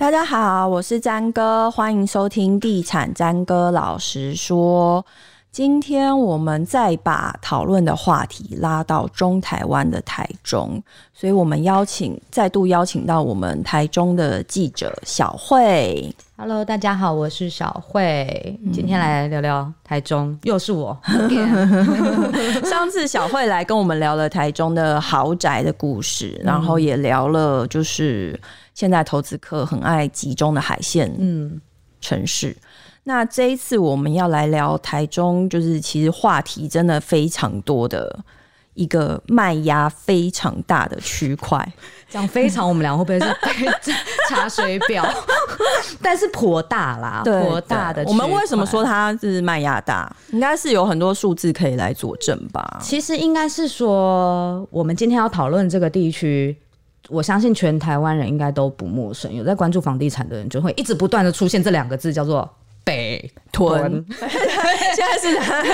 大家好，我是詹哥，欢迎收听《地产詹哥老实说》。今天我们再把讨论的话题拉到中台湾的台中，所以我们邀请再度邀请到我们台中的记者小慧。Hello，大家好，我是小慧，今天来聊聊台中，嗯、又是我。上次小慧来跟我们聊了台中的豪宅的故事，嗯、然后也聊了就是现在投资客很爱集中的海线嗯城市。嗯那这一次我们要来聊台中，就是其实话题真的非常多的一个卖压非常大的区块。讲非常，我们俩会不会是 查水表？但是颇大啦，对颇大的。我们为什么说它是卖压大？应该是有很多数字可以来佐证吧？其实应该是说，我们今天要讨论这个地区，我相信全台湾人应该都不陌生。有在关注房地产的人，就会一直不断的出现这两个字，叫做。北屯，现在是哪？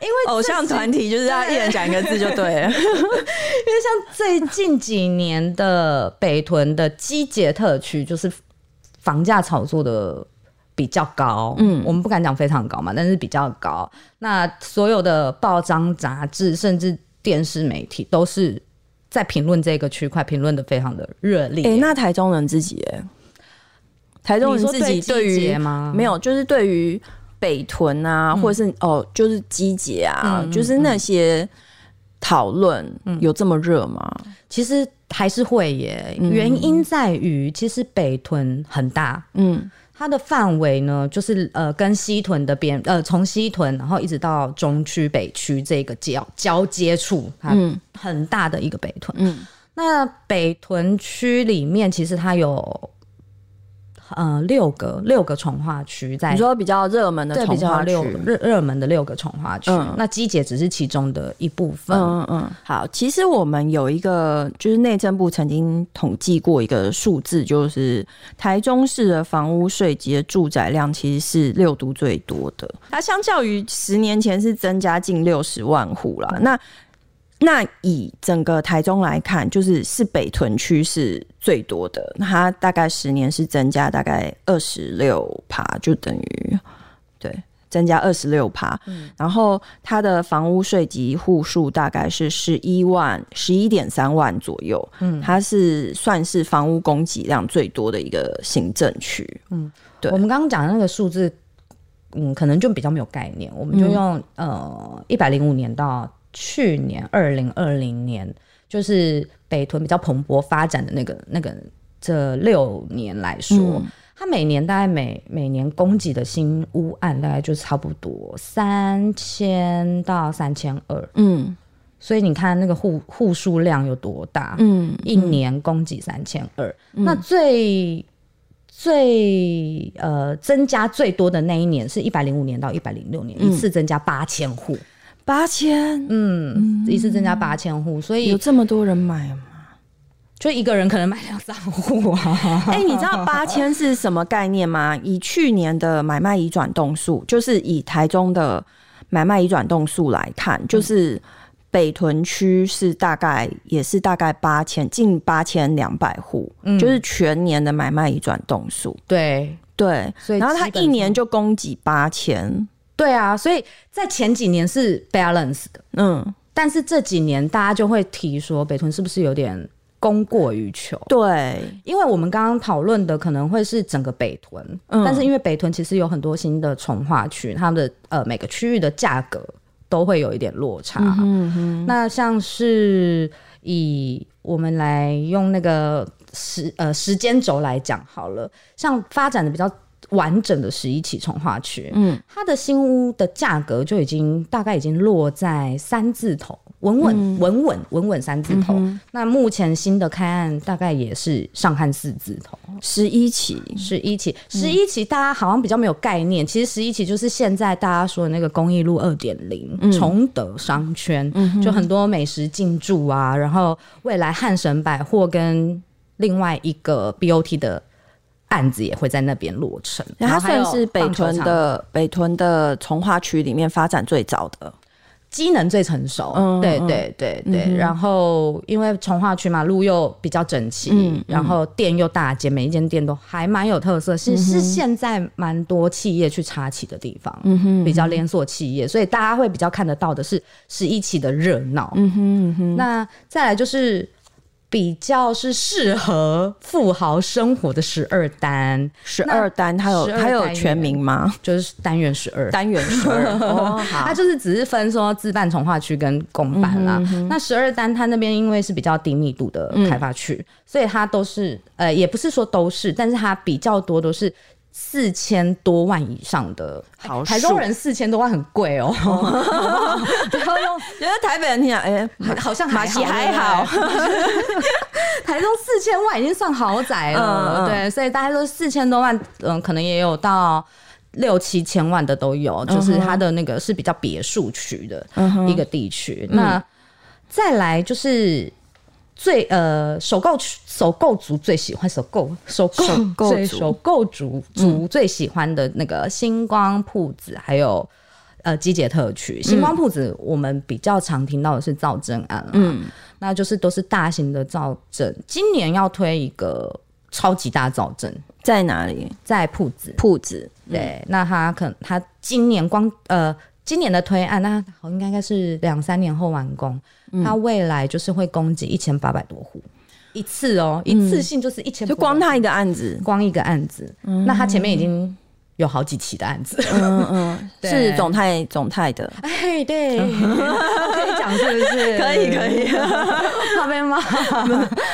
因为偶像团体就是要一人讲一个字就对了。因为像最近几年的北屯的机捷特区，就是房价炒作的比较高。嗯，我们不敢讲非常高嘛，但是比较高。那所有的报章杂志，甚至电视媒体，都是在评论这个区块，评论的非常的热烈。哎、欸，那台中人自己哎。台中人自己对于没有，就是对于北屯啊，嗯、或者是哦，就是机捷啊，嗯、就是那些讨论有这么热吗？其实还是会耶。嗯、原因在于，其实北屯很大，嗯，它的范围呢，就是呃，跟西屯的边呃，从西屯然后一直到中区、北区这个交交接处，嗯，很大的一个北屯。嗯，那北屯区里面其实它有。呃，六个六个从化区在，你说比较热门的重划区，热热门的六个从化区，嗯、那机姐只是其中的一部分。嗯嗯，好，其实我们有一个，就是内政部曾经统计过一个数字，就是台中市的房屋税及的住宅量其实是六都最多的，它相较于十年前是增加近六十万户啦。嗯、那那以整个台中来看，就是是北屯区是最多的，它大概十年是增加大概二十六趴，就等于对增加二十六趴。嗯、然后它的房屋税及户数大概是十一万十一点三万左右，嗯，它是算是房屋供给量最多的一个行政区。嗯，对，我们刚刚讲的那个数字，嗯，可能就比较没有概念，我们就用、嗯、呃一百零五年到。去年二零二零年，就是北屯比较蓬勃发展的那个那个这六年来说，嗯、它每年大概每每年供给的新屋案大概就差不多三千到三千二，嗯，所以你看那个户户数量有多大，嗯，一年供给三千二，那最最呃增加最多的那一年是一百零五年到一百零六年，嗯、一次增加八千户。八千，嗯，一次增加八千户，所以有这么多人买吗？就一个人可能买两三户啊。哎、欸，你知道八千是什么概念吗？以去年的买卖移转动数，就是以台中的买卖移转动数来看，就是北屯区是大概也是大概八千，近八千两百户，嗯、就是全年的买卖移转动数。对对，所以然后他一年就供给八千。对啊，所以在前几年是 balance 的，嗯，但是这几年大家就会提说北屯是不是有点供过于求？对，因为我们刚刚讨论的可能会是整个北屯，嗯，但是因为北屯其实有很多新的重划区，它们的呃每个区域的价格都会有一点落差。嗯哼，那像是以我们来用那个时呃时间轴来讲好了，像发展的比较。完整的十一期重化区，嗯，它的新屋的价格就已经大概已经落在三字头，稳稳稳稳稳稳三字头。嗯、那目前新的开案大概也是上看四字头，十一期，十一期，十一期，大家好像比较没有概念。嗯、其实十一期就是现在大家说的那个公益路二点零崇德商圈，嗯、就很多美食进驻啊，然后未来汉神百货跟另外一个 BOT 的。案子也会在那边落成，它算是北屯的北屯的从化区里面发展最早的。机能最成熟，嗯、对对对对。嗯、然后因为从化区嘛，路又比较整齐，嗯、然后店又大间，每一间店都还蛮有特色，是、嗯、是现在蛮多企业去插旗的地方，嗯哼，比较连锁企业，所以大家会比较看得到的是十一期的热闹，嗯哼，嗯哼。那再来就是。比较是适合富豪生活的十二单，十二单它有它有全名吗？就是单元十二，单元十二。哦，它就是只是分说自办从化区跟公办啦。嗯、哼那十二单它那边因为是比较低密度的开发区，嗯、所以它都是呃，也不是说都是，但是它比较多都是。四千多万以上的台中人四千多万很贵哦。不要用，觉得台北人听讲，哎，好像还好，还好。台中四千万已经算豪宅了，对，所以大家都四千多万，嗯，可能也有到六七千万的都有，就是它的那个是比较别墅区的一个地区。那再来就是。最呃，首购首购族最喜欢首购首购最首购族族最喜欢的那个星光铺子，还有呃机捷特区。星光铺子我们比较常听到的是造镇案，嗯，那就是都是大型的造镇。今年要推一个超级大造镇，在哪里？在铺子铺子。对，那他可能他今年光呃。今年的推案，那好应该应该是两三年后完工。它、嗯、未来就是会供给一千八百多户一次哦，嗯、一次性就是一千，就光他一个案子，光一个案子。嗯、那他前面已经有好几期的案子，嗯嗯，是总泰总泰的。哎，对，可以讲是不是？可 以可以，怕被骂，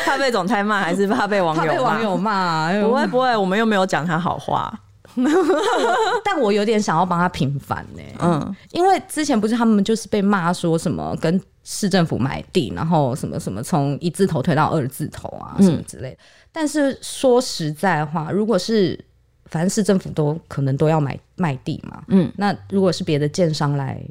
怕被总泰骂，还是怕被网友骂？怕被网友骂？不会不会，我们又没有讲他好话。但我有点想要帮他平反呢，嗯，因为之前不是他们就是被骂说什么跟市政府买地，然后什么什么从一字头推到二字头啊，什么之类的。嗯、但是说实在话，如果是反正市政府都可能都要买卖地嘛，嗯，那如果是别的建商来。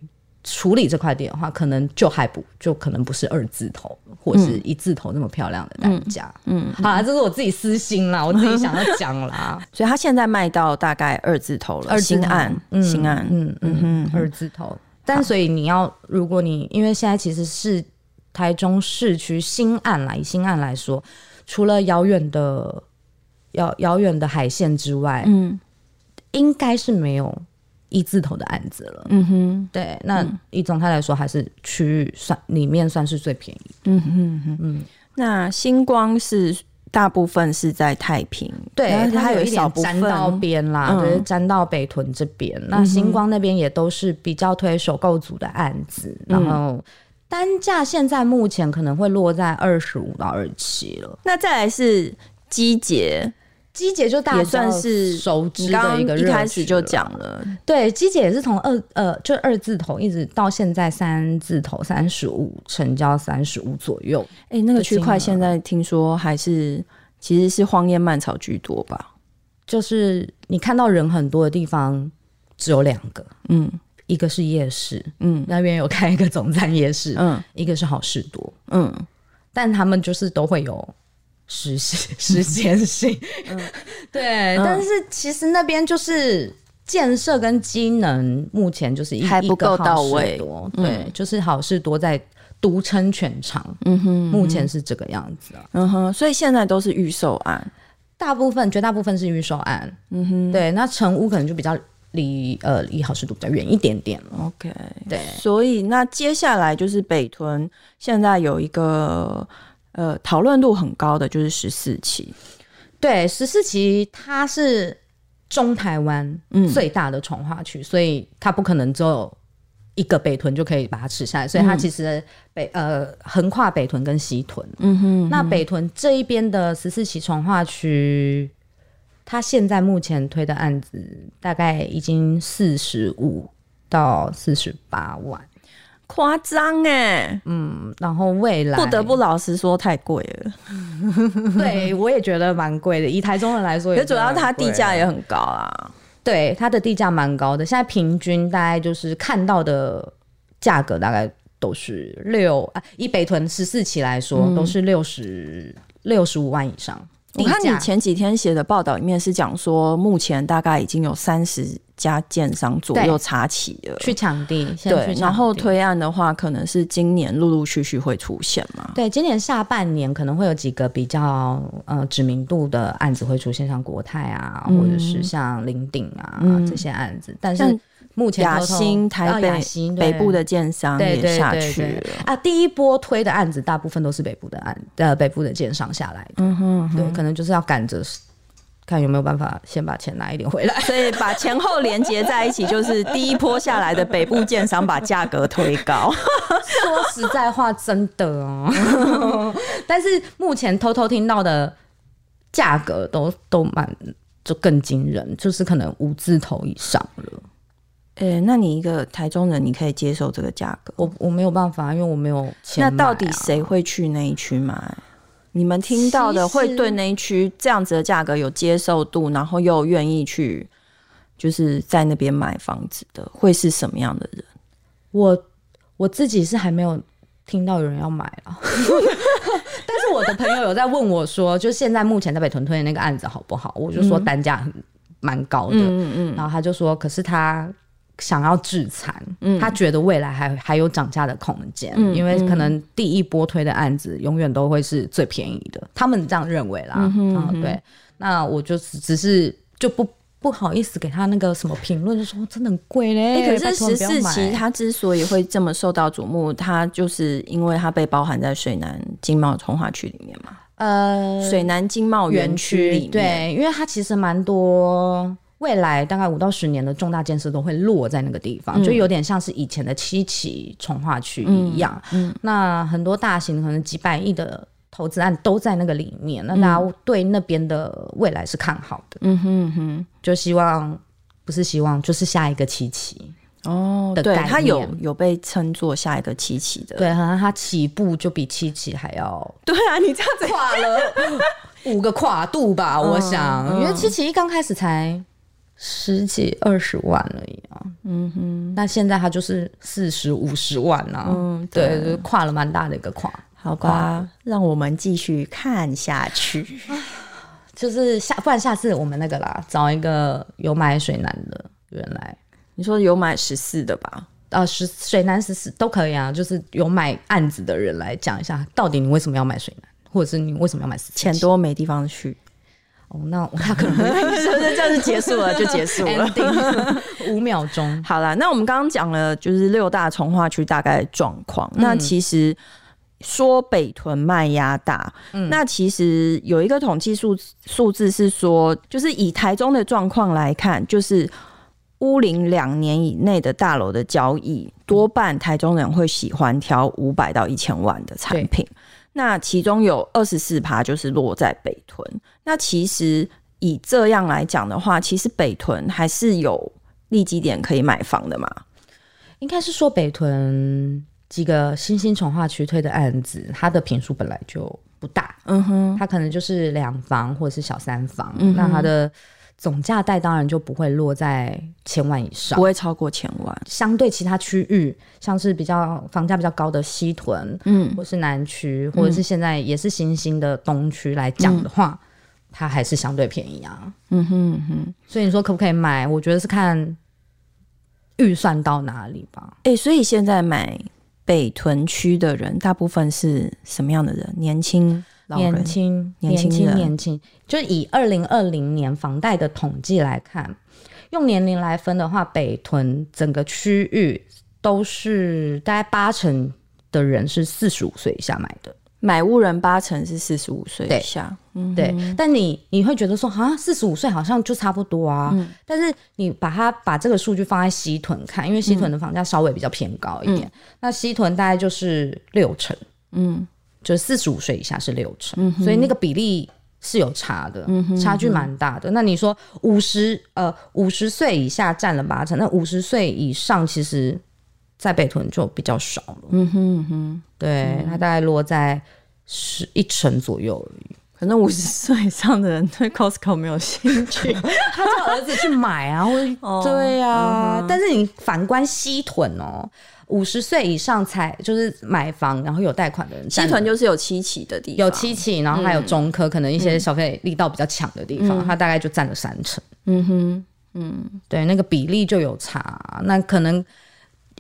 处理这块地的话，可能就还不就可能不是二字头或是一字头那么漂亮的单价。嗯，好啦，这是我自己私心啦，我自己想要讲啦。所以他现在卖到大概二字头了，新案，新案，嗯嗯嗯，二字头。但所以你要，如果你因为现在其实是台中市区新案来，以新案来说，除了遥远的遥遥远的海线之外，嗯，应该是没有。一字头的案子了，嗯哼，对，那以总泰来说，还是区域算里面算是最便宜，嗯哼哼，嗯，那星光是大部分是在太平，对，它有一点沾到边啦，就是，沾到北屯这边，那星光那边也都是比较推首购组的案子，然后单价现在目前可能会落在二十五到二十七了，那再来是基捷。机姐就大也算是熟知的一个，一开始就讲了。对，机姐也是从二呃，就二字头一直到现在三字头三十五，成交三十五左右。哎、欸，那个区块现在听说还是其实是荒烟蔓草居多吧？就是你看到人很多的地方只有两个，嗯，一个是夜市，嗯，那边有开一个总站夜市，嗯，一个是好事多，嗯，但他们就是都会有。时 时间性，嗯，对，嗯、但是其实那边就是建设跟机能目前就是一还不够到位，对，嗯、就是好事多在独撑全场，嗯哼，目前。是这个样子啊，嗯哼，所以现在都是预售案，大部分绝大部分是预售案，嗯哼，对，那成屋可能就比较离呃离好市多比较远一点点了，OK，对，所以那接下来就是北屯现在有一个。呃，讨论度很高的就是十四期，对，十四期它是中台湾最大的从化区，嗯、所以它不可能只有一个北屯就可以把它吃下来，所以它其实北呃横跨北屯跟西屯，嗯哼，嗯哼，那北屯这一边的十四期从化区，他现在目前推的案子大概已经四十五到四十八万。夸张哎，嗯，然后未来不得不老实说太贵了，对我也觉得蛮贵的。以台中人来说，也主要它地价也很高啊。对，它的地价蛮高的，现在平均大概就是看到的价格大概都是六啊，以北屯十四期来说，嗯、都是六十六十五万以上。我看你前几天写的报道里面是讲说，目前大概已经有三十家建商左右插旗了，去抢地。对，然后推案的话，可能是今年陆陆续续会出现嘛。对，今年下半年可能会有几个比较呃知名度的案子会出现，像国泰啊，嗯、或者是像林鼎啊、嗯、这些案子。但是目前偷偷雅新台北、北部的建商也下去了啊。第一波推的案子，大部分都是北部的案，呃，北部的建商下来的。嗯哼，哼，对，可能就是要赶着。看有没有办法先把钱拿一点回来，所以把前后连接在一起，就是第一波下来的北部建商把价格推高。说实在话，真的哦。但是目前偷偷听到的价格都都蛮就更惊人，就是可能五字头以上了。诶、欸，那你一个台中人，你可以接受这个价格？我我没有办法，因为我没有钱、啊。那到底谁会去那一区买？你们听到的会对那一区这样子的价格有接受度，然后又愿意去就是在那边买房子的，会是什么样的人？我我自己是还没有听到有人要买了，但是我的朋友有在问我说，就现在目前在北屯推的那个案子好不好？我就说单价很蛮高的，嗯嗯，然后他就说，可是他。想要致残，嗯，他觉得未来还还有涨价的空间，嗯，因为可能第一波推的案子永远都会是最便宜的，他们这样认为啦。嗯哼嗯哼，对。那我就只是就不不好意思给他那个什么评论，就说真的很贵嘞。欸，可是十四期他之所以会这么受到瞩目，他就是因为他被包含在水南经贸从化区里面嘛。呃，水南经贸园区里面，对，因为它其实蛮多。未来大概五到十年的重大建设都会落在那个地方，嗯、就有点像是以前的七期从化区一样。嗯，嗯，那很多大型可能几百亿的投资案都在那个里面，那大家对那边的未来是看好的。嗯哼哼，就希望不是希望，就是下一个七期哦。对，它有有被称作下一个七期的。对，好像它起步就比七期还要。对啊，你这样子跨了五个跨度吧？我想，嗯、因为七期一刚开始才。十几二十万而已啊，嗯哼，那现在他就是四十五十万啊，嗯，对，对，就跨了蛮大的一个跨，好吧，让我们继续看下去，就是下，不然下次我们那个啦，找一个有买水男的人来，你说有买十四的吧？啊，十水男十四都可以啊，就是有买案子的人来讲一下，到底你为什么要买水湳，或者是你为什么要买十四？钱多没地方去。哦，那他可能 这样就结束了，就结束了，五秒钟。好了，那我们刚刚讲了，就是六大从化区大概状况。嗯。那其实说北屯卖压大，嗯，那其实有一个统计数数字是说，就是以台中的状况来看，就是屋龄两年以内的大楼的交易，多半台中人会喜欢挑五百到一千万的产品。那其中有二十四趴就是落在北屯。那其实以这样来讲的话，其实北屯还是有利基点可以买房的嘛？应该是说北屯几个新兴重划区推的案子，它的坪数本来就不大，嗯哼，它可能就是两房或者是小三房，嗯、那它的。总价带当然就不会落在千万以上，不会超过千万。相对其他区域，像是比较房价比较高的西屯，嗯，或是南区，或者是现在也是新兴的东区来讲的话，嗯，它还是相对便宜啊。嗯哼嗯哼，所以你说可不可以买？我觉得是看预算到哪里吧。哎、欸，所以现在买北屯区的人，大部分是什么样的人？年轻。年轻，年轻，年轻，就以二零二零年房贷的统计来看，用年龄来分的话，北屯整个区域都是大概八成的人是四十五岁以下买的，买屋人八成是四十五岁以下。嗯，对。但你你会觉得说，啊，四十五岁好像就差不多啊。嗯。但是你把它把这个数据放在西屯看，因为西屯的房价稍微比较偏高一点，嗯、那西屯大概就是六成。嗯。就是四十五岁以下是六成，嗯，所以那个比例是有差的，嗯、差距蛮大的。那你说五十呃五十岁以下占了八成，那五十岁以上其实，在北屯就比较少了。嗯哼嗯哼，对，它大概落在十一成左右而已。可能五十岁以上的人对 Costco 没有兴趣，他叫儿子去买啊，对、啊嗯。但是你反观西屯哦。五十岁以上才就是买房，然后有贷款的人，西屯就是有七期的地方，有七期，然后还有中科、嗯，可能一些消费力道比较强的地方，它、嗯、大概就占了三成。嗯哼，嗯，对，那个比例就有差。那可能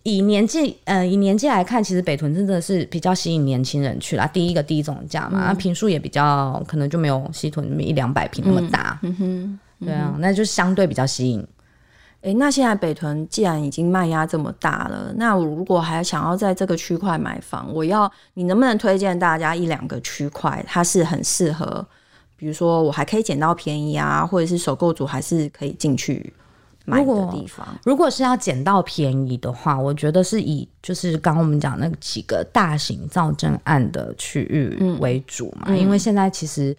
以年纪，呃，以年纪来看，其实北屯真的是比较吸引年轻人去啦。第一个低总价嘛，那坪数也比较可能就没有西屯那么一两百坪那么大。嗯哼，对啊，那就相对比较吸引。哎、欸，那现在北屯既然已经卖压这么大了，那我如果还想要在这个区块买房，我要你能不能推荐大家一两个区块，它是很适合，比如说我还可以捡到便宜啊，或者是首购族还是可以进去买的地方。如果是要捡到便宜的话，我觉得是以就是刚刚我们讲那几个大型造证案的区域为主嘛，嗯、因为现在其实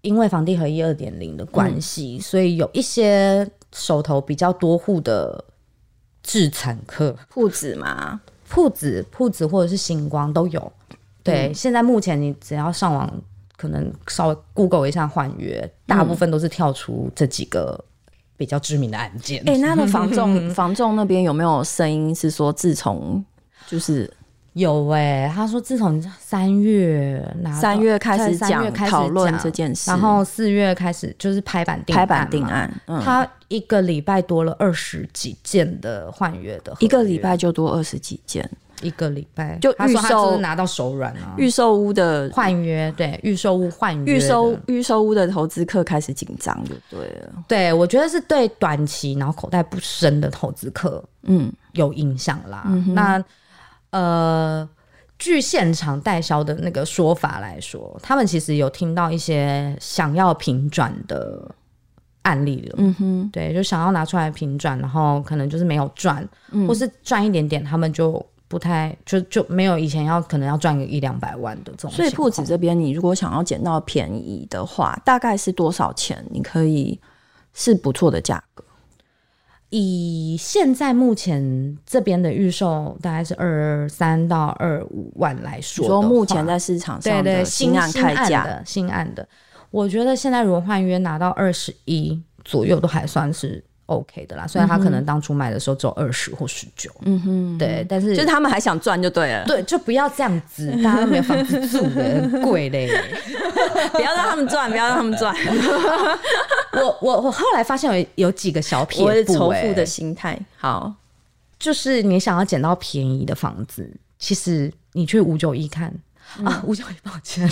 因为房地合一二点零的关系，嗯、所以有一些。手头比较多户的置产客铺子嘛，铺子铺子或者是星光都有。对，嗯、现在目前你只要上网，可能稍微 Google 一下换约，大部分都是跳出这几个比较知名的案件。哎、那的房仲 房仲那边有没有声音是说，自从就是？有哎、欸，他说自从三月三月开始讲讨论这件事，然后四月开始就是拍板定拍板定案，嗯、他一个礼拜多了二十几件的换约的，一个礼拜就多二十几件，一个礼拜。就预售拿到手软啊，预售屋的换约，对，预售屋换约，预售预售屋的投资客开始紧张就对了，对我觉得是对短期然后口袋不深的投资客，嗯，有影响啦，嗯、那。呃，据现场代销的那个说法来说，他们其实有听到一些想要平转的案例了。嗯哼，对，就想要拿出来平转，然后可能就是没有赚，嗯、或是赚一点点，他们就不太就就没有以前要可能要赚个一两百万的这种。所以铺子这边，你如果想要捡到便宜的话，大概是多少钱？你可以是不错的价格。以现在目前这边的预售大概是二三到二五万来说，说目前在市场上的新案开价的新案的，我觉得现在如果换约拿到二十一左右都还算是 OK 的啦。虽然他可能当初买的时候只有二十或十九，嗯哼，对，但是就是他们还想赚就对了，对，就不要这样子，大家都没有房子住的，很贵嘞，不要让他们赚，不要让他们赚。我我我后来发现有有几个小撇步，欸，仇富的心态。好，就是你想要捡到便宜的房子，其实你去五九一看、嗯、啊，五九一抱歉，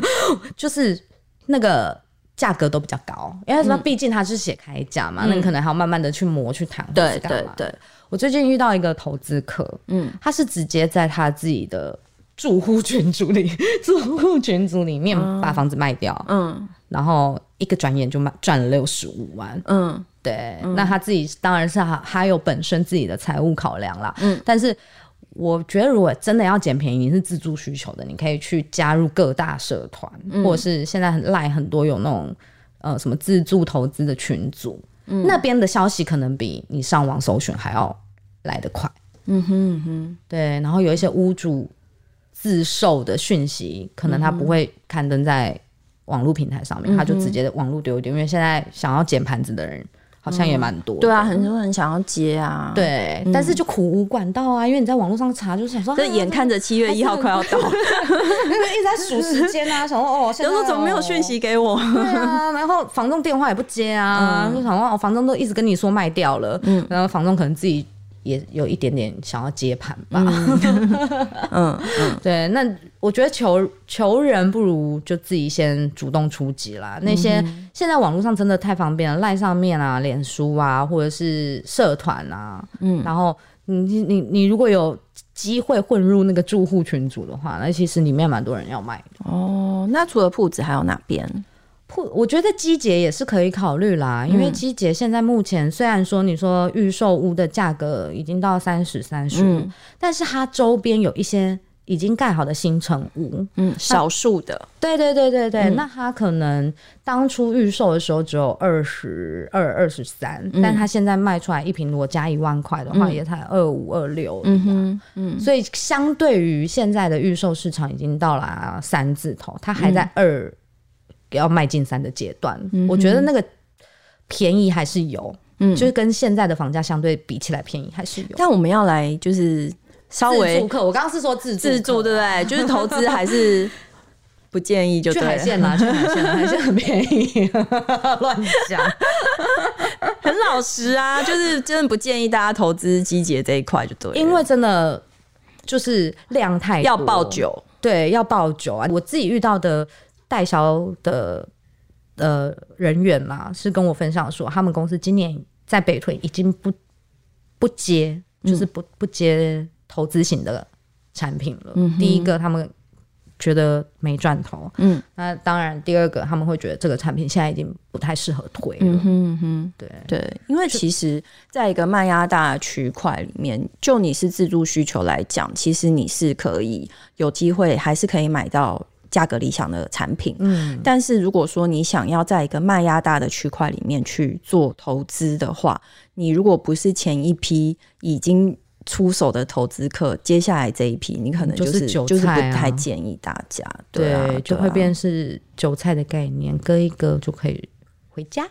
就是那个价格都比较高，因为什么？毕竟它是写开价嘛，嗯、那你可能还要慢慢的去磨去谈。对对对，我最近遇到一个投资客，嗯，他是直接在他自己的住户群组里，住户群组里面把房子卖掉，嗯，然后。一个转眼就卖赚了六十五万，嗯，对，嗯、那他自己当然是还还有本身自己的财务考量啦，嗯，但是我觉得如果真的要捡便宜，你是自助需求的，你可以去加入各大社团，嗯、或者是现在很赖很多有那种呃什么自助投资的群组，嗯，那边的消息可能比你上网搜寻还要来得快，嗯哼嗯哼，对，然后有一些屋主自售的讯息，可能他不会刊登在。网络平台上面，他就直接网络丢一丢，因为现在想要捡盘子的人好像也蛮多。对啊，很多人想要接啊。对，但是就苦无管道啊，因为你在网络上查，就是想说，这眼看着七月一号快要到，那个一直在数时间啊，想说哦，现在说怎么没有讯息给我？对啊，然后房东电话也不接啊，就想说哦，房东都一直跟你说卖掉了，嗯，然后房东可能自己。也有一点点想要接盘吧，嗯 嗯，对，那我觉得求求人不如就自己先主动出击啦。那些现在网络上真的太方便了，赖上面啊、脸书啊，或者是社团啊，嗯，然后你你你如果有机会混入那个住户群组的话，那其实里面蛮多人要卖的。哦，那除了铺子还有哪边？铺我觉得机捷也是可以考虑啦，因为机捷现在目前虽然说你说预售屋的价格已经到三十三十五，但是它周边有一些已经盖好的新城屋，嗯，少数的，对对对对对，嗯、那它可能当初预售的时候只有二十二、二十三，但它现在卖出来一瓶如果加一万块的话，也才二五、二六，嗯哼，嗯，所以相对于现在的预售市场已经到了三字头，它还在二。要迈进三的阶段，嗯、我觉得那个便宜还是有，嗯，就是跟现在的房价相对比起来便宜还是有。但我们要来就是稍微自助客，我刚刚是说自自助对不对？就是投资还是不建议就对，就海鲜啦，去海鲜，海鲜很便宜，乱讲，很老老实啊，就是真的不建议大家投资机节这一块就对，因为真的就是量太要爆酒，对，要爆酒啊。我自己遇到的代销的呃人员嘛，是跟我分享说，他们公司今年在北屯已经不不接，就是不不接投资型的产品了。嗯、第一个他们。觉得没赚头，嗯，那当然，第二个他们会觉得这个产品现在已经不太适合推了，嗯哼哼，对对，因为其实在一个卖压大的区块里面，就你是自助需求来讲，其实你是可以有机会，还是可以买到价格理想的产品，嗯，但是如果说你想要在一个卖压大的区块里面去做投资的话，你如果不是前一批已经。出手的投资客，接下来这一批，你可能就是就是，啊、就是不太建议大家，对，就会变是韭菜的概念，割一割就可以回家。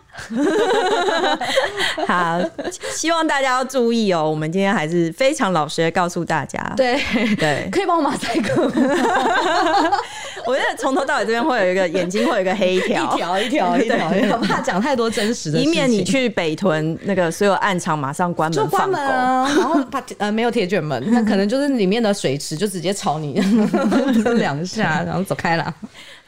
好，希望大家要注意哦。我们今天还是非常老实的告诉大家，对对，对可以帮我马赛克？我觉得从头到尾这边会有一个眼睛，会有一个黑条，一条一条一条，我 怕讲太多真实的，以免你去北屯那个所有暗场马上关门就关门啊，然后怕呃没有铁卷门，那可能就是里面的水池就直接朝你两下，然后走开了。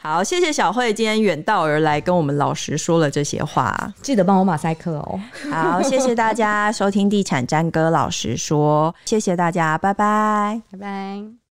好，谢谢小慧今天远道而来跟我们老师说了这些话，记得帮我马赛克哦。好，谢谢大家收听地产詹哥老实说，谢谢大家，拜拜，拜拜。